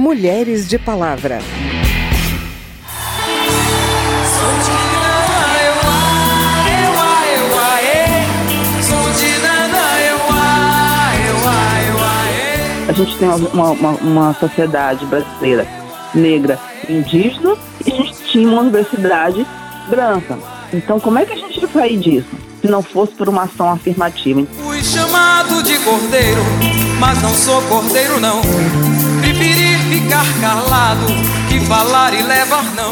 Mulheres de Palavra. A gente tem uma, uma, uma sociedade brasileira negra indígena e a gente tinha uma universidade branca. Então, como é que a gente ia sair disso? Se não fosse por uma ação afirmativa. Fui chamado de cordeiro, mas não sou cordeiro, não. Preferi ficar calado que falar e levar, não.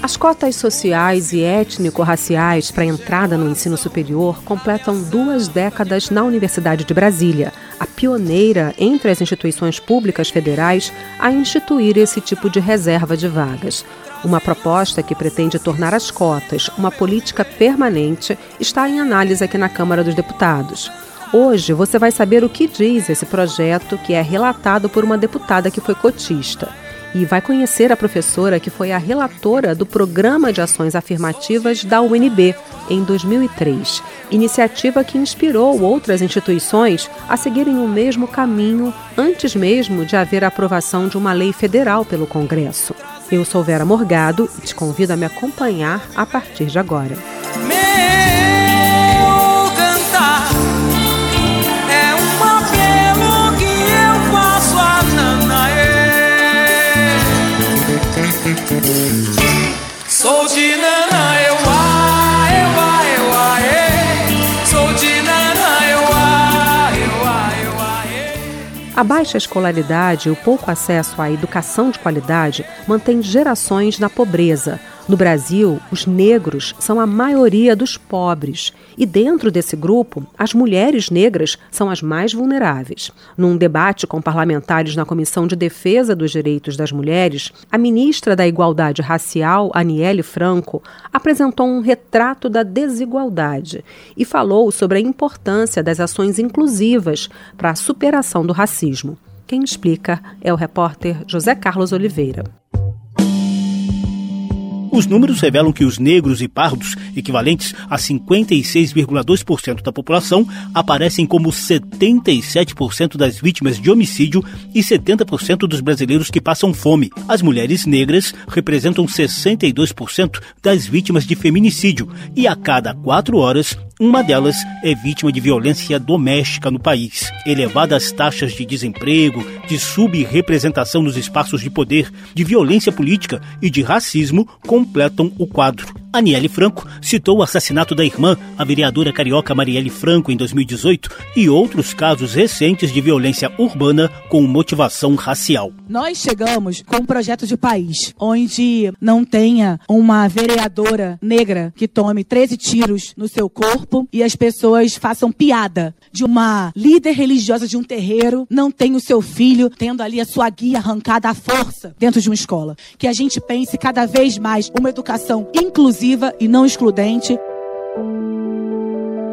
As cotas sociais e étnico-raciais para entrada no ensino superior completam duas décadas na Universidade de Brasília, a pioneira entre as instituições públicas federais a instituir esse tipo de reserva de vagas. Uma proposta que pretende tornar as cotas uma política permanente está em análise aqui na Câmara dos Deputados. Hoje você vai saber o que diz esse projeto, que é relatado por uma deputada que foi cotista e vai conhecer a professora que foi a relatora do Programa de Ações Afirmativas da UNB em 2003, iniciativa que inspirou outras instituições a seguirem o mesmo caminho antes mesmo de haver a aprovação de uma lei federal pelo Congresso. Eu sou Vera Morgado e te convido a me acompanhar a partir de agora. Sou A baixa escolaridade e o pouco acesso à educação de qualidade mantém gerações na pobreza, no Brasil, os negros são a maioria dos pobres e, dentro desse grupo, as mulheres negras são as mais vulneráveis. Num debate com parlamentares na Comissão de Defesa dos Direitos das Mulheres, a ministra da Igualdade Racial, Aniele Franco, apresentou um retrato da desigualdade e falou sobre a importância das ações inclusivas para a superação do racismo. Quem explica é o repórter José Carlos Oliveira. Os números revelam que os negros e pardos, equivalentes a 56,2% da população, aparecem como 77% das vítimas de homicídio e 70% dos brasileiros que passam fome. As mulheres negras representam 62% das vítimas de feminicídio e a cada quatro horas uma delas é vítima de violência doméstica no país. Elevadas taxas de desemprego, de subrepresentação nos espaços de poder, de violência política e de racismo completam o quadro. Aniele Franco citou o assassinato da irmã, a vereadora carioca Marielle Franco, em 2018, e outros casos recentes de violência urbana com motivação racial. Nós chegamos com um projeto de país onde não tenha uma vereadora negra que tome 13 tiros no seu corpo e as pessoas façam piada de uma líder religiosa de um terreiro não tem o seu filho tendo ali a sua guia arrancada à força dentro de uma escola. Que a gente pense cada vez mais uma educação inclusiva inclusiva e não excludente.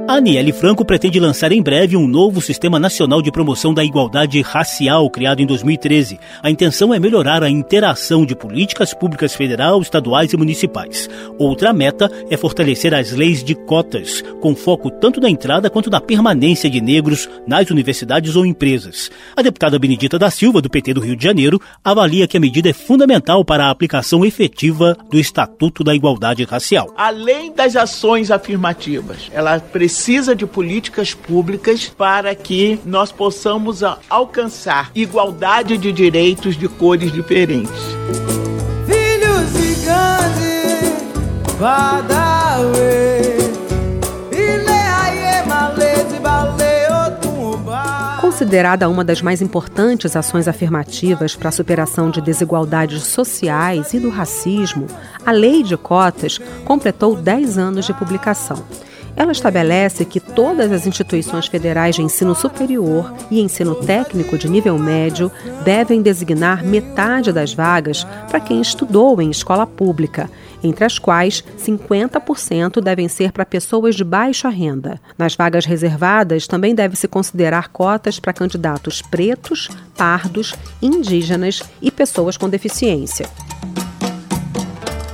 A Aniele Franco pretende lançar em breve um novo Sistema Nacional de Promoção da Igualdade Racial, criado em 2013. A intenção é melhorar a interação de políticas públicas federal, estaduais e municipais. Outra meta é fortalecer as leis de cotas, com foco tanto na entrada quanto na permanência de negros nas universidades ou empresas. A deputada Benedita da Silva, do PT do Rio de Janeiro, avalia que a medida é fundamental para a aplicação efetiva do Estatuto da Igualdade Racial. Além das ações afirmativas, ela precisa precisa de políticas públicas para que nós possamos alcançar igualdade de direitos de cores diferentes. Filhos de Gandhi, Considerada uma das mais importantes ações afirmativas para a superação de desigualdades sociais e do racismo, a Lei de Cotas completou 10 anos de publicação. Ela estabelece que todas as instituições federais de ensino superior e ensino técnico de nível médio devem designar metade das vagas para quem estudou em escola pública, entre as quais 50% devem ser para pessoas de baixa renda. Nas vagas reservadas, também deve-se considerar cotas para candidatos pretos, pardos, indígenas e pessoas com deficiência.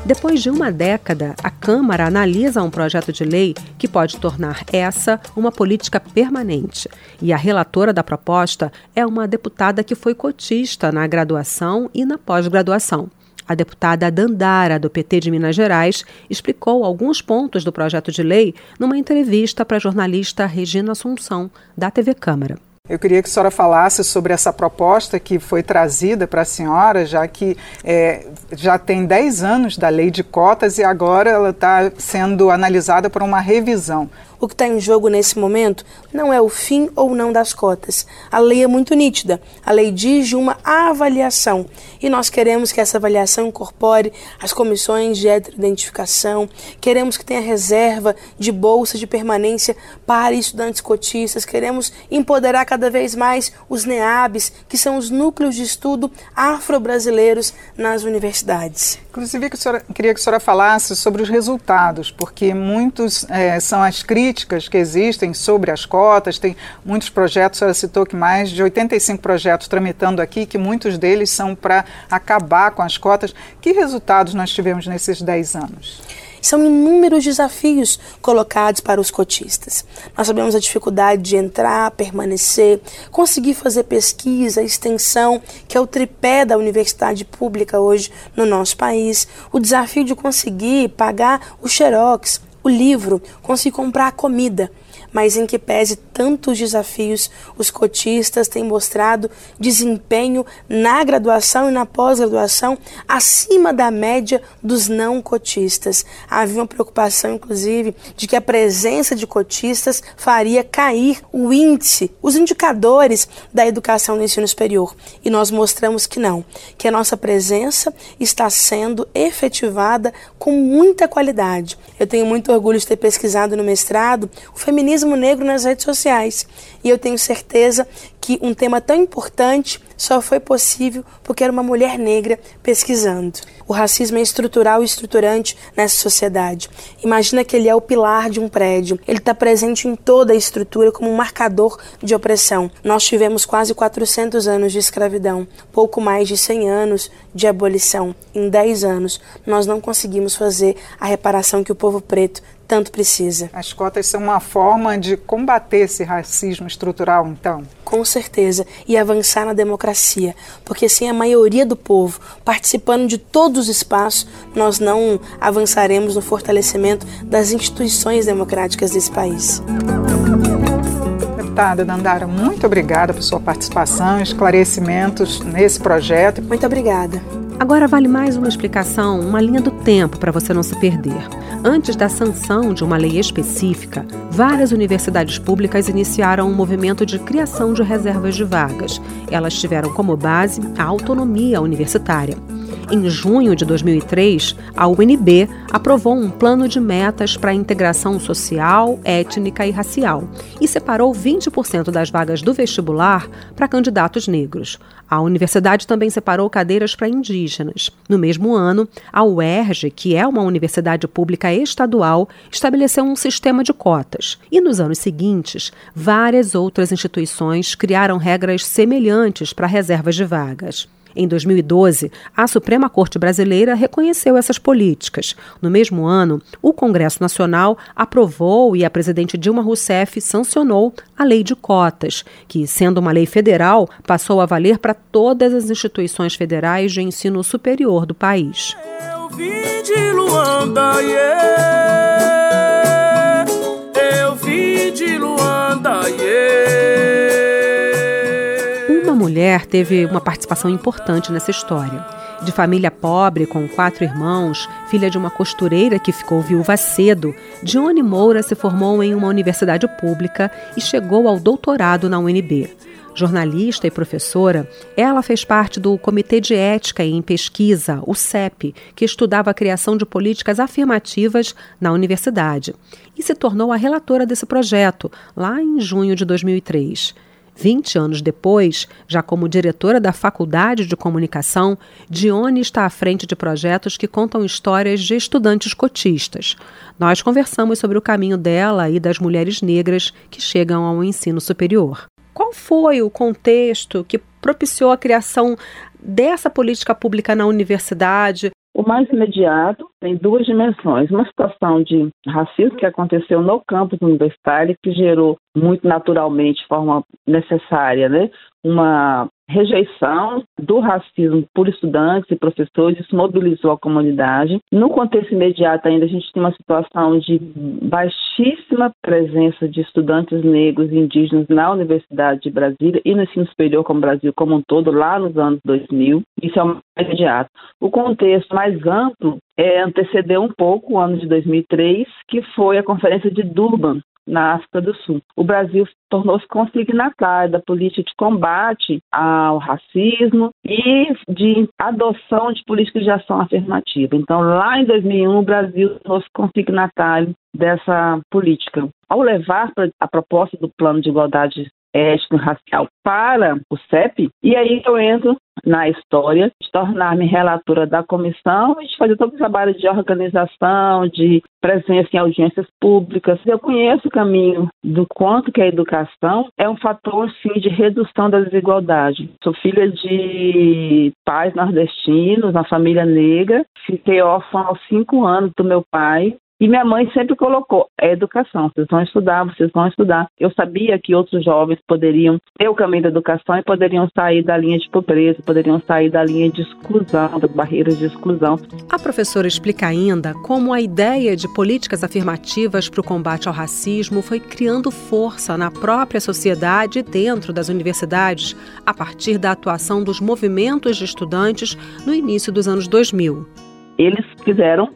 Depois de uma década, a Câmara analisa um projeto de lei que pode tornar essa uma política permanente. E a relatora da proposta é uma deputada que foi cotista na graduação e na pós-graduação. A deputada Dandara, do PT de Minas Gerais, explicou alguns pontos do projeto de lei numa entrevista para a jornalista Regina Assunção, da TV Câmara. Eu queria que a senhora falasse sobre essa proposta que foi trazida para a senhora, já que é, já tem 10 anos da lei de cotas e agora ela está sendo analisada por uma revisão. O que está em jogo nesse momento não é o fim ou não das cotas. A lei é muito nítida. A lei diz de uma avaliação. E nós queremos que essa avaliação incorpore as comissões de heteroidentificação, queremos que tenha reserva de bolsa de permanência para estudantes cotistas, queremos empoderar cada vez mais os NEABs, que são os núcleos de estudo afro-brasileiros nas universidades. Inclusive, que senhora, queria que a senhora falasse sobre os resultados, porque muitos é, são as críticas críticas que existem sobre as cotas, tem muitos projetos, a senhora citou que mais de 85 projetos tramitando aqui, que muitos deles são para acabar com as cotas. Que resultados nós tivemos nesses 10 anos? São inúmeros desafios colocados para os cotistas. Nós sabemos a dificuldade de entrar, permanecer, conseguir fazer pesquisa, extensão, que é o tripé da universidade pública hoje no nosso país. O desafio de conseguir pagar o xerox, o livro, conseguir comprar a comida mas em que pese tantos desafios, os cotistas têm mostrado desempenho na graduação e na pós-graduação acima da média dos não cotistas. Havia uma preocupação, inclusive, de que a presença de cotistas faria cair o índice, os indicadores da educação no ensino superior. E nós mostramos que não, que a nossa presença está sendo efetivada com muita qualidade. Eu tenho muito orgulho de ter pesquisado no mestrado o feminismo racismo negro nas redes sociais. E eu tenho certeza que um tema tão importante só foi possível porque era uma mulher negra pesquisando. O racismo é estrutural e estruturante nessa sociedade. Imagina que ele é o pilar de um prédio. Ele está presente em toda a estrutura como um marcador de opressão. Nós tivemos quase 400 anos de escravidão, pouco mais de 100 anos de abolição. Em 10 anos, nós não conseguimos fazer a reparação que o povo preto tanto precisa. As cotas são uma forma de combater esse racismo estrutural, então? Com certeza, e avançar na democracia, porque sem a maioria do povo participando de todos os espaços, nós não avançaremos no fortalecimento das instituições democráticas desse país. Deputada Dandara, muito obrigada por sua participação e esclarecimentos nesse projeto. Muito obrigada. Agora vale mais uma explicação, uma linha do tempo para você não se perder. Antes da sanção de uma lei específica, várias universidades públicas iniciaram um movimento de criação de reservas de vagas. Elas tiveram como base a autonomia universitária. Em junho de 2003, a UNB aprovou um plano de metas para a integração social, étnica e racial e separou 20% das vagas do vestibular para candidatos negros. A universidade também separou cadeiras para indígenas. No mesmo ano, a UERJ, que é uma universidade pública estadual, estabeleceu um sistema de cotas. E nos anos seguintes, várias outras instituições criaram regras semelhantes para reservas de vagas. Em 2012, a Suprema Corte Brasileira reconheceu essas políticas. No mesmo ano, o Congresso Nacional aprovou e a presidente Dilma Rousseff sancionou a Lei de Cotas, que, sendo uma lei federal, passou a valer para todas as instituições federais de ensino superior do país. Eu vim de Luanda, yeah. Mulher teve uma participação importante nessa história. De família pobre, com quatro irmãos, filha de uma costureira que ficou viúva cedo, Dione Moura se formou em uma universidade pública e chegou ao doutorado na UNB. Jornalista e professora, ela fez parte do Comitê de Ética em Pesquisa, o CEP, que estudava a criação de políticas afirmativas na universidade, e se tornou a relatora desse projeto lá em junho de 2003. 20 anos depois, já como diretora da Faculdade de Comunicação, Dione está à frente de projetos que contam histórias de estudantes cotistas. Nós conversamos sobre o caminho dela e das mulheres negras que chegam ao ensino superior. Qual foi o contexto que propiciou a criação dessa política pública na universidade? O mais imediato tem duas dimensões. Uma situação de racismo que aconteceu no campus universitário, que gerou muito naturalmente, de forma necessária, né, uma rejeição do racismo por estudantes e professores, isso mobilizou a comunidade. No contexto imediato ainda, a gente tem uma situação de baixíssima presença de estudantes negros e indígenas na Universidade de Brasília e no ensino superior como Brasil como um todo, lá nos anos 2000. Isso é mais imediato. O contexto mais amplo é, antecedeu um pouco o ano de 2003, que foi a Conferência de Durban, na África do Sul. O Brasil tornou-se consignatário da política de combate ao racismo e de adoção de políticas de ação afirmativa. Então, lá em 2001, o Brasil tornou-se consignatário dessa política. Ao levar a proposta do Plano de Igualdade étnico-racial para o CEP, e aí eu entro na história, de tornar-me relatora da comissão e fazer todo o trabalho de organização, de presença em audiências públicas. Eu conheço o caminho do quanto que a educação é um fator, sim, de redução da desigualdade. Sou filha de pais nordestinos, uma família negra, fiquei órfã aos cinco anos do meu pai, e minha mãe sempre colocou: é educação, vocês vão estudar, vocês vão estudar. Eu sabia que outros jovens poderiam ter o caminho da educação e poderiam sair da linha de pobreza, poderiam sair da linha de exclusão, das barreiras de exclusão. A professora explica ainda como a ideia de políticas afirmativas para o combate ao racismo foi criando força na própria sociedade e dentro das universidades, a partir da atuação dos movimentos de estudantes no início dos anos 2000. Eles fizeram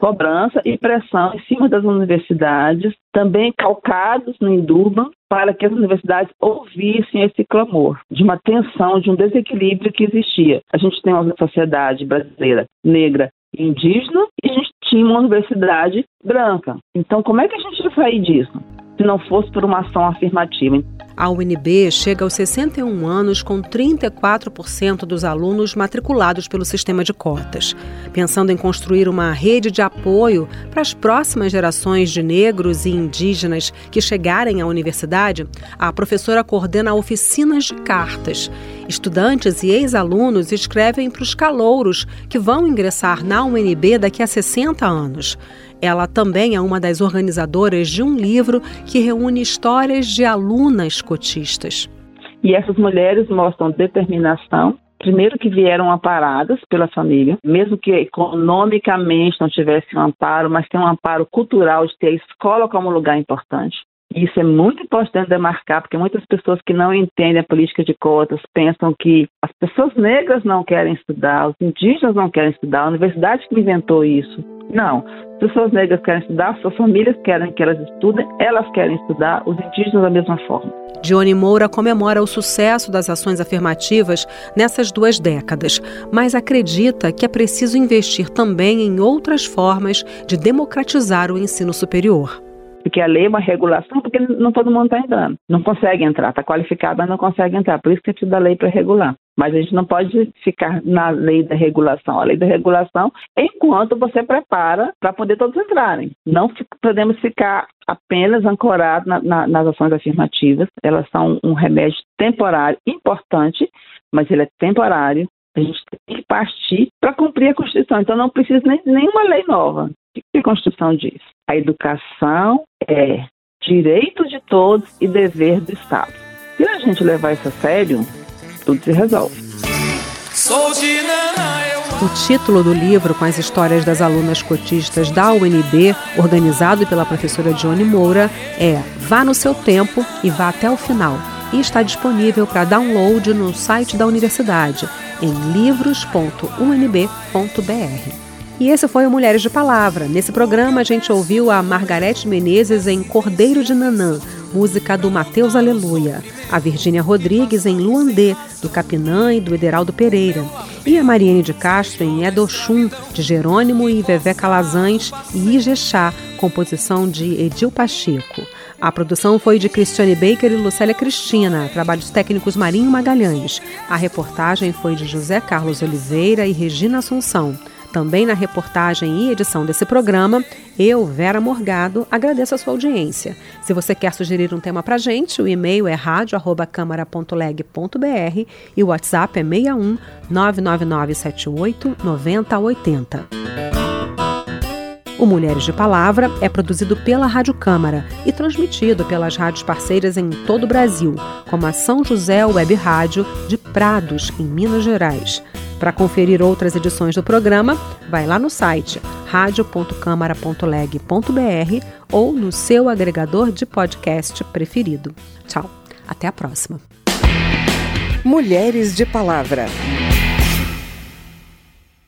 cobrança e pressão em cima das universidades, também calcados no Indurban, para que as universidades ouvissem esse clamor de uma tensão, de um desequilíbrio que existia. A gente tem uma sociedade brasileira negra e indígena e a gente tinha uma universidade branca. Então, como é que a gente vai sair disso? Se não fosse por uma ação afirmativa. A UNB chega aos 61 anos com 34% dos alunos matriculados pelo sistema de cotas. Pensando em construir uma rede de apoio para as próximas gerações de negros e indígenas que chegarem à universidade, a professora coordena oficinas de cartas. Estudantes e ex-alunos escrevem para os calouros que vão ingressar na UNB daqui a 60 anos. Ela também é uma das organizadoras de um livro que reúne histórias de alunas cotistas. E essas mulheres mostram determinação, primeiro que vieram amparadas pela família, mesmo que economicamente não tivessem um amparo, mas tem um amparo cultural de ter a escola como lugar importante. Isso é muito importante demarcar, porque muitas pessoas que não entendem a política de cotas pensam que as pessoas negras não querem estudar, os indígenas não querem estudar, a universidade que inventou isso. Não. As pessoas negras querem estudar, suas famílias querem que elas estudem, elas querem estudar, os indígenas da mesma forma. Dione Moura comemora o sucesso das ações afirmativas nessas duas décadas, mas acredita que é preciso investir também em outras formas de democratizar o ensino superior porque a lei é uma regulação, porque não todo mundo está entrando. Não consegue entrar, está qualificado, mas não consegue entrar. Por isso que precisa da lei para regular. Mas a gente não pode ficar na lei da regulação. A lei da regulação é enquanto você prepara para poder todos entrarem. Não podemos ficar apenas ancorados na, na, nas ações afirmativas. Elas são um remédio temporário importante, mas ele é temporário. A gente tem que partir para cumprir a Constituição. Então não precisa nem nenhuma lei nova. O que a Constituição diz? A educação é direito de todos e dever do Estado. Se a gente levar isso a sério, tudo se resolve. O título do livro, com as histórias das alunas cotistas da UNB, organizado pela professora Johnny Moura, é Vá no seu tempo e vá até o final. E está disponível para download no site da universidade, em livros.unb.br. E esse foi o Mulheres de Palavra. Nesse programa a gente ouviu a Margarete Menezes em Cordeiro de Nanã, música do Mateus Aleluia, a Virgínia Rodrigues em Luandê, do Capinã e do Ederaldo Pereira, e a Mariene de Castro em Edoxum, de Jerônimo e Vevé Calazans e Ijexá, composição de Edil Pacheco. A produção foi de Cristiane Baker e Lucélia Cristina, trabalhos técnicos Marinho Magalhães. A reportagem foi de José Carlos Oliveira e Regina Assunção. Também na reportagem e edição desse programa, eu, Vera Morgado, agradeço a sua audiência. Se você quer sugerir um tema para gente, o e-mail é radio@câmara.leg.br e o WhatsApp é 61 99978 9080. O Mulheres de Palavra é produzido pela Rádio Câmara e transmitido pelas rádios parceiras em todo o Brasil, como a São José Web Rádio de Prados, em Minas Gerais. Para conferir outras edições do programa, vai lá no site radio.câmara.leg.br ou no seu agregador de podcast preferido. Tchau, até a próxima. Mulheres de Palavra.